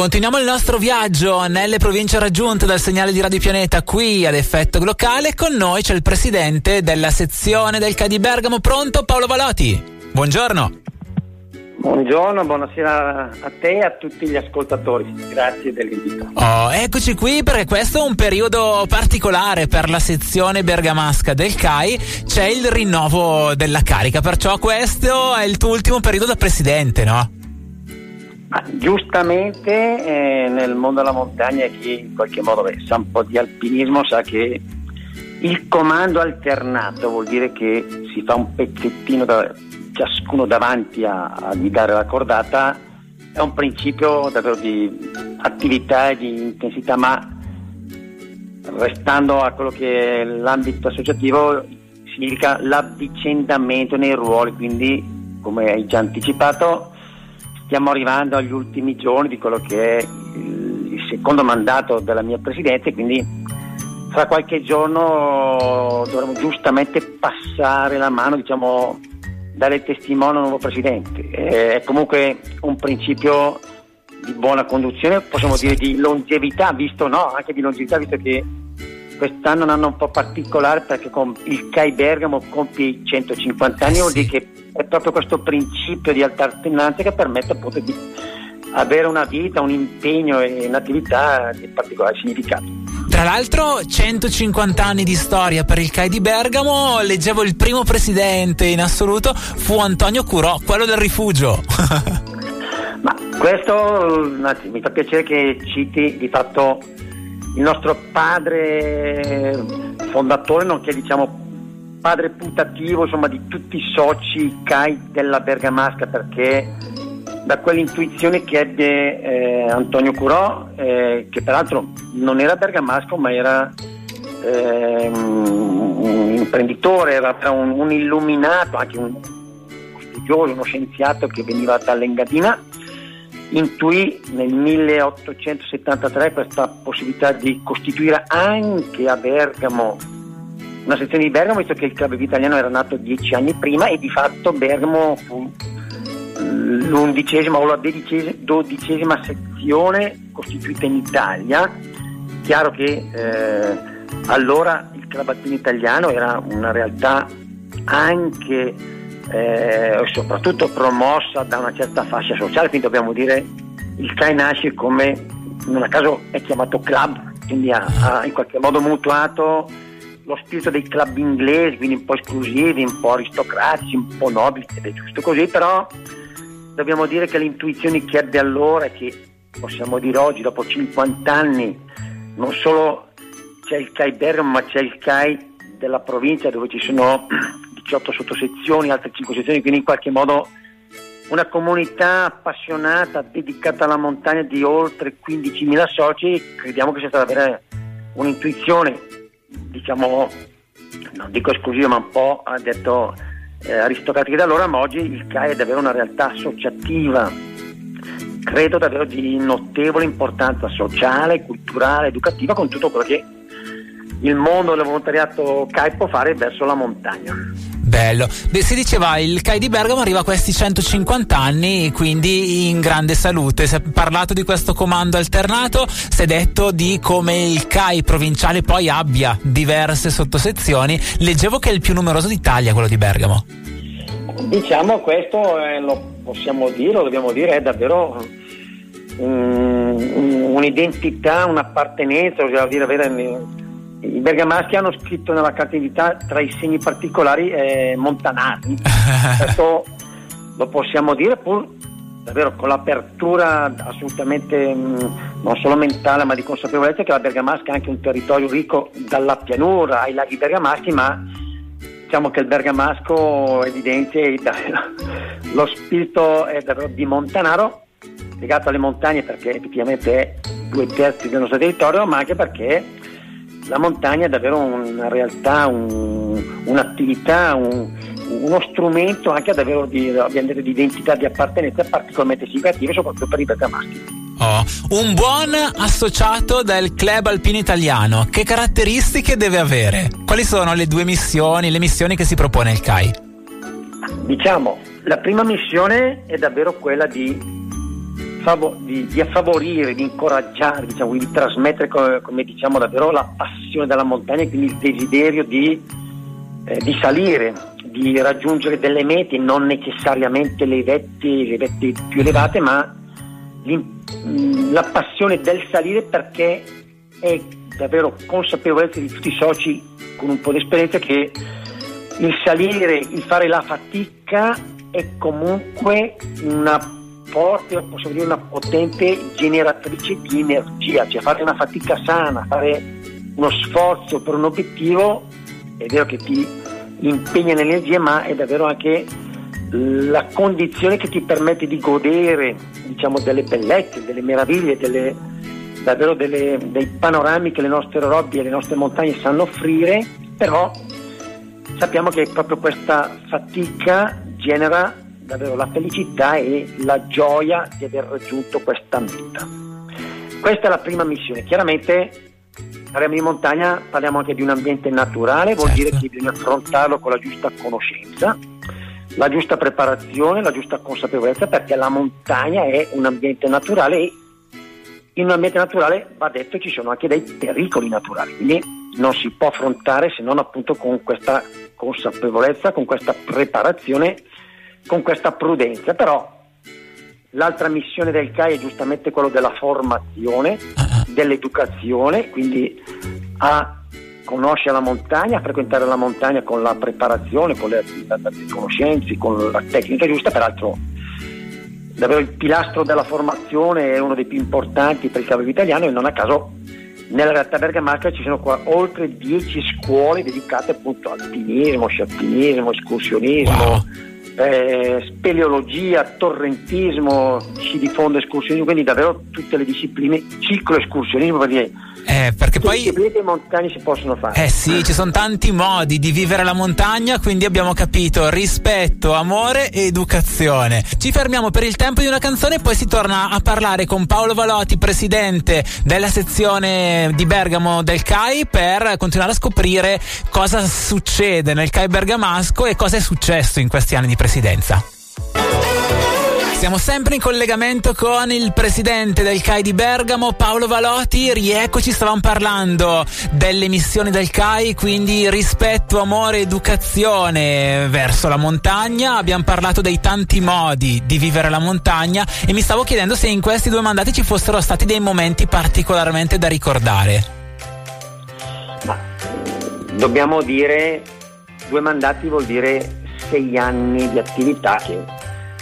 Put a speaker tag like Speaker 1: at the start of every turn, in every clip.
Speaker 1: Continuiamo il nostro viaggio nelle province raggiunte dal segnale di Radio Pianeta qui ad effetto locale. Con noi c'è il presidente della sezione del CAI di Bergamo. Pronto Paolo Valoti? Buongiorno.
Speaker 2: Buongiorno, buonasera a te e a tutti gli ascoltatori. Grazie dell'invito.
Speaker 1: Oh, eccoci qui perché questo è un periodo particolare per la sezione bergamasca del CAI. C'è il rinnovo della carica, perciò questo è il tuo ultimo periodo da presidente, no?
Speaker 2: Giustamente eh, nel mondo della montagna chi in qualche modo beh, sa un po' di alpinismo sa che il comando alternato vuol dire che si fa un pezzettino da, ciascuno davanti a, a guidare la cordata. È un principio davvero di attività e di intensità, ma restando a quello che è l'ambito associativo significa l'avvicendamento nei ruoli, quindi come hai già anticipato stiamo arrivando agli ultimi giorni di quello che è il, il secondo mandato della mia presidenza, quindi fra qualche giorno dovremo giustamente passare la mano, diciamo, dare testimone al nuovo presidente. È comunque un principio di buona conduzione, possiamo dire di longevità, visto no, anche di longevità, visto che quest'anno è un anno un po' particolare perché il CAI Bergamo compie i 150 anni, vuol dire che è proprio questo principio di alternanza che permette appunto di avere una vita, un impegno e un'attività di particolare significato.
Speaker 1: Tra l'altro 150 anni di storia per il CAI di Bergamo, leggevo il primo presidente in assoluto fu Antonio Curò, quello del rifugio.
Speaker 2: Ma questo mi fa piacere che citi di fatto il nostro padre fondatore, nonché diciamo padre putativo insomma, di tutti i soci CAI della Bergamasca perché da quell'intuizione che ebbe eh, Antonio Curò, eh, che peraltro non era bergamasco ma era eh, un imprenditore, era un, un, illuminato, anche un studioso, uno scienziato che veniva dall'Engadina, intuì nel 1873 questa possibilità di costituire anche a Bergamo una sezione di Bergamo, visto che il club italiano era nato dieci anni prima e di fatto Bergamo fu l'undicesima o la dodicesima sezione costituita in Italia. Chiaro che eh, allora il club alpino italiano era una realtà anche e eh, soprattutto promossa da una certa fascia sociale, quindi dobbiamo dire il CAI nasce come, non a caso è chiamato club, quindi ha, ha in qualche modo mutuato lo spirito dei club inglesi, quindi un po' esclusivi, un po' aristocratici, un po' nobili, ed è giusto così, però dobbiamo dire che le intuizioni che ebbe allora che possiamo dire oggi, dopo 50 anni, non solo c'è il CAI Bergamo, ma c'è il CAI della provincia dove ci sono 18 sottosezioni, altre 5 sezioni, quindi in qualche modo una comunità appassionata, dedicata alla montagna di oltre 15.000 soci, crediamo che sia stata avere un'intuizione, diciamo, non dico esclusiva, ma un po' ha detto eh, aristocratiche da allora, ma oggi il CAI è davvero una realtà associativa, credo davvero di notevole importanza sociale, culturale, educativa, con tutto quello che il mondo del volontariato CAI può fare verso la montagna.
Speaker 1: Bello. Beh, si diceva il CAI di Bergamo arriva a questi 150 anni, quindi in grande salute. Si è parlato di questo comando alternato, si è detto di come il CAI provinciale poi abbia diverse sottosezioni. Leggevo che è il più numeroso d'Italia quello di Bergamo.
Speaker 2: Diciamo questo eh, lo possiamo dire, lo dobbiamo dire, è davvero um, un'identità, un'appartenenza, ossia dire i bergamaschi hanno scritto nella carta d'identità tra i segni particolari eh, montanari. Questo lo possiamo dire pur davvero con l'apertura assolutamente mh, mm, non solo mentale ma di consapevolezza che la Bergamasca è anche un territorio ricco dalla pianura ai laghi bergamaschi ma diciamo che il bergamasco evidenzia lo spirito è davvero di montanaro legato alle montagne perché effettivamente è due terzi del nostro territorio ma anche perché la montagna è davvero una realtà, un, un'attività, un, uno strumento anche davvero di, di identità, di appartenenza particolarmente significativa, soprattutto per i bergamaschi.
Speaker 1: Oh, un buon associato del club alpino italiano, che caratteristiche deve avere? Quali sono le due missioni, le missioni che si propone il CAI?
Speaker 2: Diciamo, la prima missione è davvero quella di di, di favorire, di incoraggiare, diciamo, di trasmettere, come, come, diciamo davvero, la passione della montagna e quindi il desiderio di, eh, di salire, di raggiungere delle mete, non necessariamente le vette, le vette più elevate, ma la passione del salire perché è davvero consapevolezza di tutti i soci con un po' di esperienza che il salire, il fare la fatica è comunque una forte, possiamo dire una potente generatrice di energia, cioè fare una fatica sana, fare uno sforzo per un obiettivo è vero che ti impegna nell'energia, ma è davvero anche la condizione che ti permette di godere diciamo, delle bellezze, delle meraviglie, delle, davvero delle, dei panorami che le nostre robbie e le nostre montagne sanno offrire, però sappiamo che proprio questa fatica genera davvero la felicità e la gioia di aver raggiunto questa meta. Questa è la prima missione. Chiaramente parliamo di montagna, parliamo anche di un ambiente naturale, vuol certo. dire che bisogna affrontarlo con la giusta conoscenza, la giusta preparazione, la giusta consapevolezza, perché la montagna è un ambiente naturale e in un ambiente naturale va detto ci sono anche dei pericoli naturali, quindi non si può affrontare se non appunto con questa consapevolezza, con questa preparazione, con questa prudenza. Però l'altra missione del CAI è giustamente quella della formazione, ah, ah. dell'educazione, quindi a conoscere la montagna, a frequentare la montagna con la preparazione, con le, le conoscenze, con la tecnica giusta, peraltro davvero il pilastro della formazione è uno dei più importanti per il cavallo italiano e non a caso nella realtà bergamasca ci sono qua oltre 10 scuole dedicate appunto alpinismo, scialpinismo, escursionismo, wow. Eh, speleologia, torrentismo, si diffonde escursionismo, quindi davvero tutte le discipline, ciclo escursionismo per dire
Speaker 1: eh, perché poi.
Speaker 2: Le montagne si possono fare.
Speaker 1: Eh sì, ci sono tanti modi di vivere la montagna, quindi abbiamo capito rispetto, amore e educazione. Ci fermiamo per il tempo di una canzone e poi si torna a parlare con Paolo Valotti, presidente della sezione di Bergamo del CAI, per continuare a scoprire cosa succede nel CAI bergamasco e cosa è successo in questi anni di presidenza. Siamo sempre in collegamento con il presidente del CAI di Bergamo, Paolo Valotti. Rieccoci, stavamo parlando delle missioni del CAI, quindi rispetto, amore, educazione verso la montagna. Abbiamo parlato dei tanti modi di vivere la montagna e mi stavo chiedendo se in questi due mandati ci fossero stati dei momenti particolarmente da ricordare.
Speaker 2: Ma, dobbiamo dire, due mandati vuol dire sei anni di attività che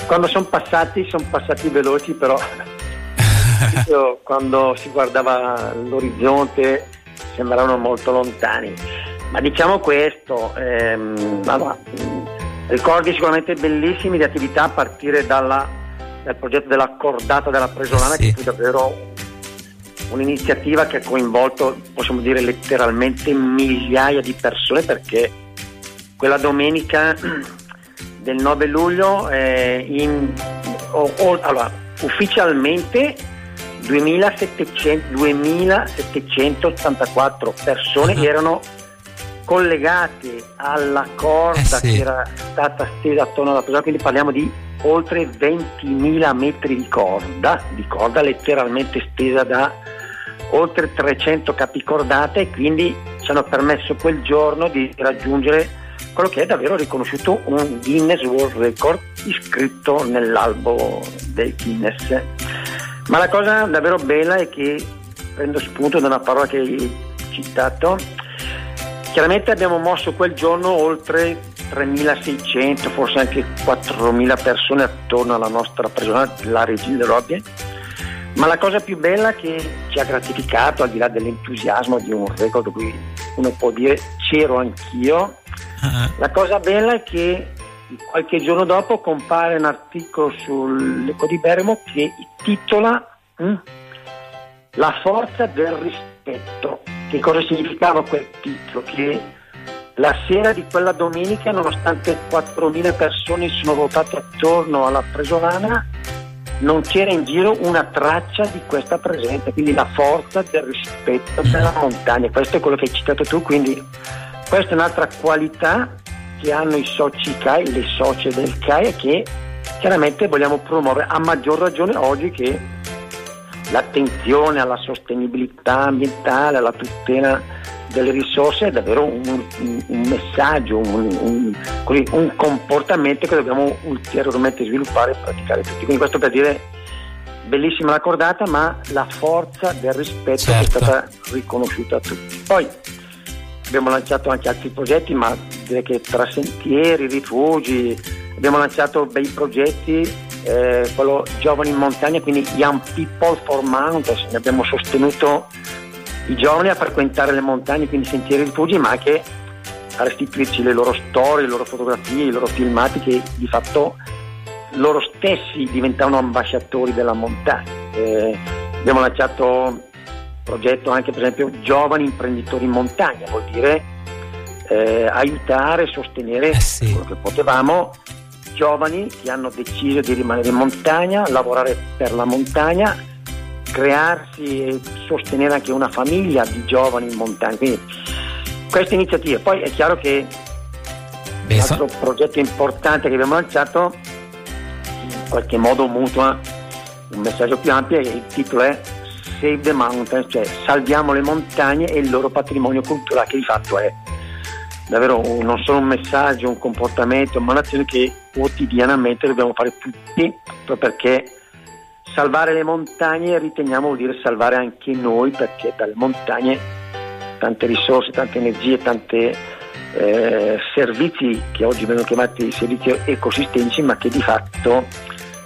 Speaker 2: quando sono passati, sono passati veloci, però quando si guardava l'orizzonte sembravano molto lontani. Ma diciamo questo, ehm, allora, ricordi sicuramente bellissimi di attività a partire dalla, dal progetto della cordata della Presolana, sì. che fu davvero un'iniziativa che ha coinvolto, possiamo dire letteralmente, migliaia di persone perché quella domenica del 9 luglio eh, in, oh, oh, allora, ufficialmente 2700, 2784 persone uh-huh. erano collegate alla corda eh sì. che era stata stesa attorno alla persona, quindi parliamo di oltre 20.000 metri di corda, di corda letteralmente stesa da oltre 300 capicordate e quindi ci hanno permesso quel giorno di raggiungere quello che è davvero riconosciuto un Guinness World Record iscritto nell'albo del Guinness. Ma la cosa davvero bella è che, prendo spunto da una parola che hai citato, chiaramente abbiamo mosso quel giorno oltre 3.600, forse anche 4.000 persone attorno alla nostra persona, la Regina Robbie. Ma la cosa più bella che ci ha gratificato, al di là dell'entusiasmo di un record, qui uno può dire c'ero anch'io, La cosa bella è che qualche giorno dopo compare un articolo sull'Eco di Bergamo che titola hm, La forza del rispetto. Che cosa significava quel titolo? Che la sera di quella domenica, nonostante 4.000 persone sono votate attorno alla Presolana, non c'era in giro una traccia di questa presenza, quindi la forza del rispetto della montagna. Questo è quello che hai citato tu, quindi questa è un'altra qualità che hanno i soci CAI, le socie del CAI, che chiaramente vogliamo promuovere a maggior ragione oggi che l'attenzione alla sostenibilità ambientale, alla tutela delle risorse è davvero un, un, un messaggio, un, un, comportamento che dobbiamo ulteriormente sviluppare e praticare tutti. Quindi questo per dire bellissima la cordata, ma la forza del rispetto certo. è stata riconosciuta a tutti. Poi abbiamo lanciato anche altri progetti, ma direi che tra sentieri, rifugi, abbiamo lanciato bei progetti eh, quello Giovani in Montagna, quindi Young People for Mountains, abbiamo sostenuto i giovani a frequentare le montagne, quindi sentieri rifugi, ma anche a restituirci le loro storie, le loro fotografie, i loro filmati che di fatto loro stessi diventavano ambasciatori della montagna. Eh, abbiamo lanciato progetto anche per esempio giovani imprenditori in montagna, vuol dire eh, aiutare, sostenere eh sì. quello che potevamo giovani che hanno deciso di rimanere in montagna, lavorare per la montagna crearsi e sostenere anche una famiglia di giovani in montagna. Quindi queste iniziative. Poi è chiaro che un altro progetto importante che abbiamo lanciato in qualche modo mutua un messaggio più ampio e il titolo è Save the Mountains, cioè salviamo le montagne e il loro patrimonio culturale che di fatto è davvero non solo un messaggio, un comportamento, ma un'azione che quotidianamente dobbiamo fare tutti proprio perché salvare le montagne riteniamo vuol dire salvare anche noi perché dalle montagne tante risorse, tante energie, tanti eh, servizi che oggi vengono chiamati servizi ecosistemici ma che di fatto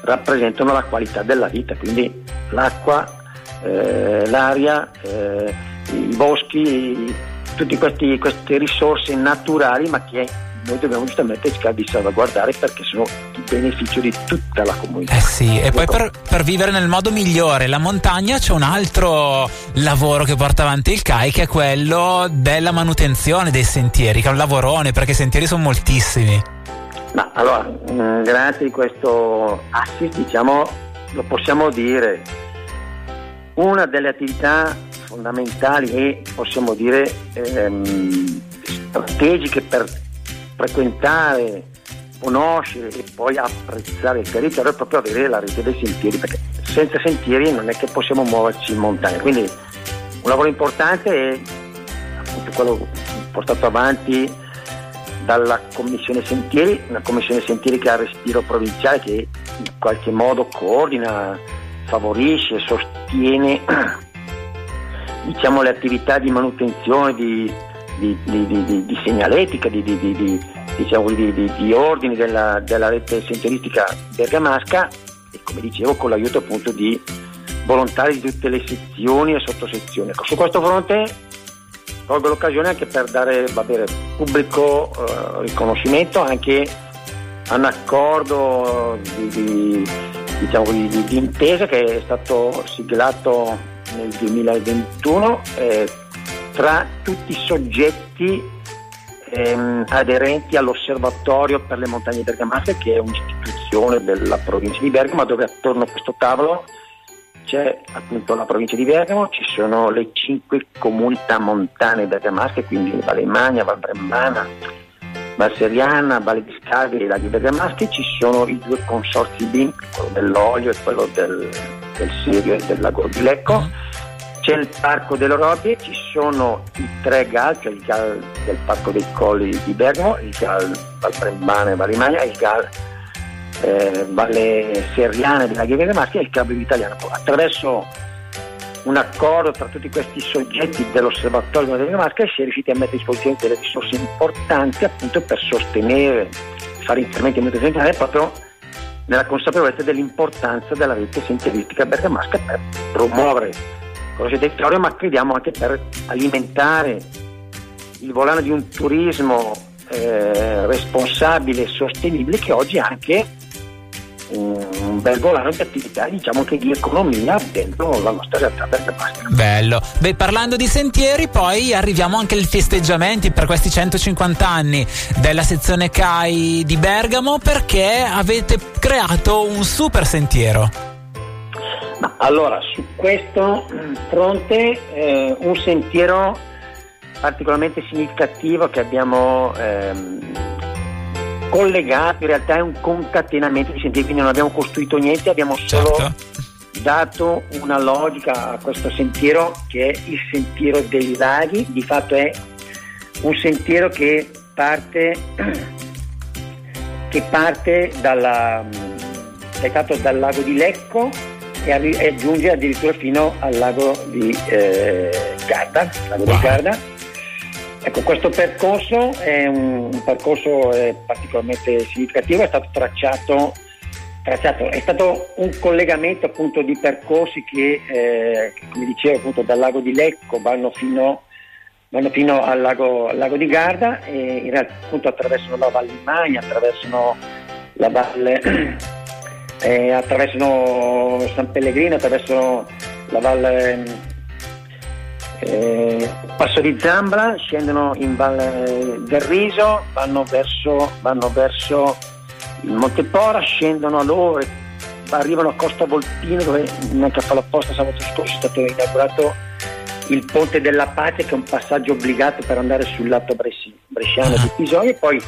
Speaker 2: rappresentano la qualità della vita, quindi l'acqua, eh, l'aria, eh, i boschi, tutte queste risorse naturali ma che noi dobbiamo giustamente cercare di salvaguardare perché sono il beneficio di tutta la comunità.
Speaker 1: Eh sì, e poi per, per, vivere nel modo migliore la montagna c'è un altro lavoro che porta avanti il CAI che è quello della manutenzione dei sentieri, che è un lavorone perché i sentieri sono moltissimi.
Speaker 2: Ma allora, mm, grazie di questo assist, diciamo, lo possiamo dire, una delle attività fondamentali e possiamo dire ehm, strategiche per frequentare, conoscere e poi apprezzare il territorio è proprio avere la rete dei sentieri, perché senza sentieri non è che possiamo muoverci in montagna. Quindi un lavoro importante è appunto quello portato avanti dalla Commissione Sentieri, una Commissione Sentieri che ha respiro provinciale che in qualche modo coordina, favorisce, sostiene diciamo, le attività di manutenzione, di di, di, di, di segnaletica, di, diciamo, di ordini della, della, rete sentieristica bergamasca e come dicevo con l'aiuto appunto di volontari di tutte le sezioni e sottosezioni. Ecco, su questo fronte colgo l'occasione anche per dare bene, pubblico eh, riconoscimento anche a un accordo di, diciamo, di, intesa che è stato siglato nel 2021 eh, tra tutti i soggetti ehm, aderenti all'Osservatorio per le montagne bergamasche, che è un'istituzione della provincia di Bergamo, dove attorno a questo tavolo c'è appunto la provincia di Bergamo, ci sono le cinque comunità montane bergamasche, quindi Valle Magna, Val Brembana, Val Seriana, Valle di Scagli e Laghi Bergamaschi, ci sono i due consorzi BIM, quello dell'olio e quello del, del Sirio e del lago di Lecco. C'è il Parco delle Robbie, ci sono i tre GAL, cioè il GAL del Parco dei Colli di Bergamo, il GAL Valprembana e Valimagna e il GAL eh, Valle Serriane della Ghiera Maschi e il Cabrio Italiano. Attraverso un accordo tra tutti questi soggetti dell'osservatorio delle Masche si è riusciti a mettere a disposizione delle risorse importanti appunto per sostenere, fare interventi in nutrizione proprio nella consapevolezza dell'importanza della rete sintieristica bergamasca per promuovere il territorio, ma crediamo anche per alimentare il volano di un turismo eh, responsabile e sostenibile che oggi anche un bel volano di attività diciamo che di economia dentro la nostra realtà bergamasca.
Speaker 1: Bello. Beh, parlando di sentieri, poi arriviamo anche ai festeggiamenti per questi 150 anni della sezione CAI di Bergamo perché avete creato un super sentiero.
Speaker 2: Ma allora, su questo fronte eh, un sentiero particolarmente significativo che abbiamo ehm, collegato, in realtà è un concatenamento di sentieri, quindi non abbiamo costruito niente, abbiamo solo certo. dato una logica a questo sentiero che è il sentiero dei laghi, di fatto è un sentiero che parte, che parte dalla, dal lago di Lecco e, arri- e giunge addirittura fino al lago di eh, Garda, lago wow. di Garda. Ecco, questo percorso è un, un percorso eh, particolarmente significativo, è stato tracciato, tracciato, è stato un collegamento appunto di percorsi che, eh, che come dicevo appunto dal lago di Lecco vanno fino, vanno fino al, lago, al, lago, di Garda e in realtà appunto attraversano la Valle di Magna, attraversano la Valle eh, attraversano San Pellegrino, attraversano la valle eh, Passo di Zambra, scendono in Valle del Riso, vanno verso, vanno verso il Montepora, scendono a loro, arrivano a Costa Volpino dove neanche a farlo apposta sabato scorso è stato inaugurato il Ponte della Pace che è un passaggio obbligato per andare sul lato bresciano di Pisogna e poi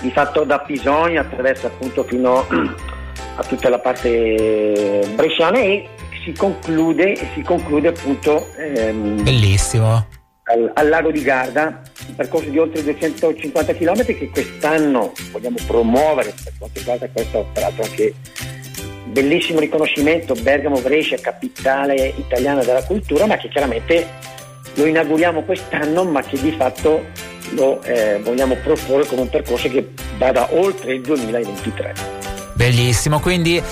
Speaker 2: di fatto da Pisogna attraversa appunto fino a tutta la parte bresciana e si conclude, si conclude appunto
Speaker 1: ehm, bellissimo.
Speaker 2: al, al, lago di Garda un percorso di oltre 250 km che quest'anno vogliamo promuovere per quanto riguarda questo tra l'altro anche bellissimo riconoscimento Bergamo Brescia capitale italiana della cultura ma che chiaramente lo inauguriamo quest'anno ma che di fatto lo eh, vogliamo proporre come un percorso che vada oltre il 2023
Speaker 1: Bellissimo, quindi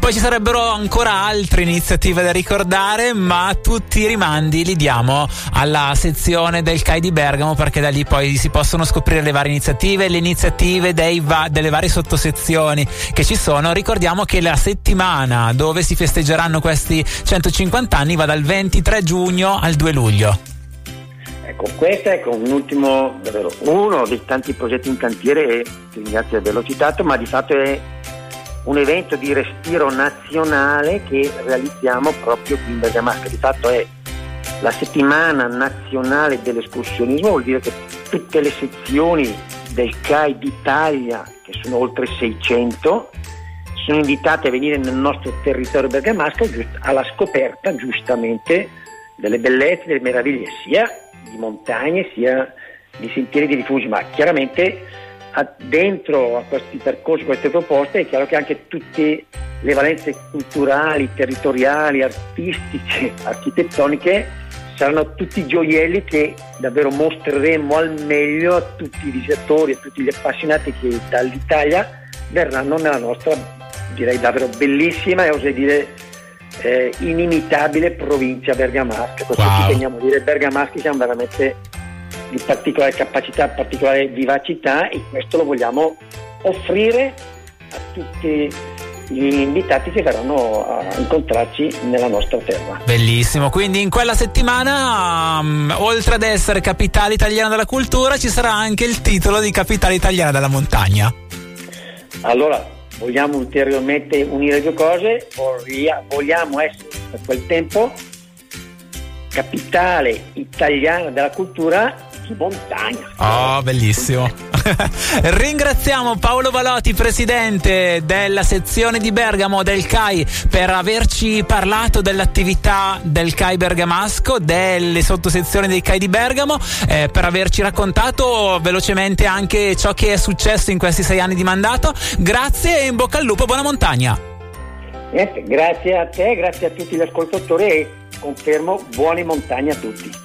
Speaker 1: poi ci sarebbero ancora altre iniziative da ricordare, ma tutti i rimandi li diamo alla sezione del CAI di Bergamo perché da lì poi si possono scoprire le varie iniziative, le iniziative va- delle varie sottosezioni che ci sono. Ricordiamo che la settimana dove si festeggeranno questi 150 anni va dal 23 giugno al 2 luglio.
Speaker 2: Ecco, questo è un ultimo, davvero, uno dei tanti progetti in cantiere ti ringrazio di averlo citato, ma di fatto è un evento di respiro nazionale che realizziamo proprio qui in Bergamasca. Di fatto è la settimana nazionale dell'escursionismo, vuol dire che tutte le sezioni del CAI d'Italia, che sono oltre 600, sono invitate a venire nel nostro territorio bergamasco alla scoperta giustamente delle bellezze, delle meraviglie sia di montagne sia di sentieri di rifugi, ma chiaramente dentro a questi percorsi, queste proposte, è chiaro che anche tutte le valenze culturali, territoriali, artistiche, architettoniche saranno tutti gioielli che davvero mostreremo al meglio a tutti i visitatori, a tutti gli appassionati che dall'Italia verranno nella nostra, direi davvero bellissima e oserei dire eh, inimitabile provincia bergamasca. Questo wow. ci teniamo a dire, bergamaschi siamo veramente di particolare capacità, particolare vivacità e questo lo vogliamo offrire a tutti gli invitati che verranno a incontrarci nella nostra terra.
Speaker 1: Bellissimo, quindi in quella settimana, um, oltre ad essere capitale italiana della cultura, ci sarà anche il titolo di capitale italiana della montagna.
Speaker 2: Allora, vogliamo ulteriormente unire due cose, vogliamo essere per quel tempo capitale italiana della cultura di montagna.
Speaker 1: Oh, bellissimo. Ringraziamo Paolo Valotti, presidente della sezione di Bergamo del CAI, per averci parlato dell'attività del CAI Bergamasco, delle sottosezioni dei CAI di Bergamo, eh, per averci raccontato velocemente anche ciò che è successo in questi sei anni di mandato. Grazie e in bocca al lupo, buona montagna.
Speaker 2: Niente, grazie a te, grazie a tutti gli ascoltatori e confermo buone montagne a tutti.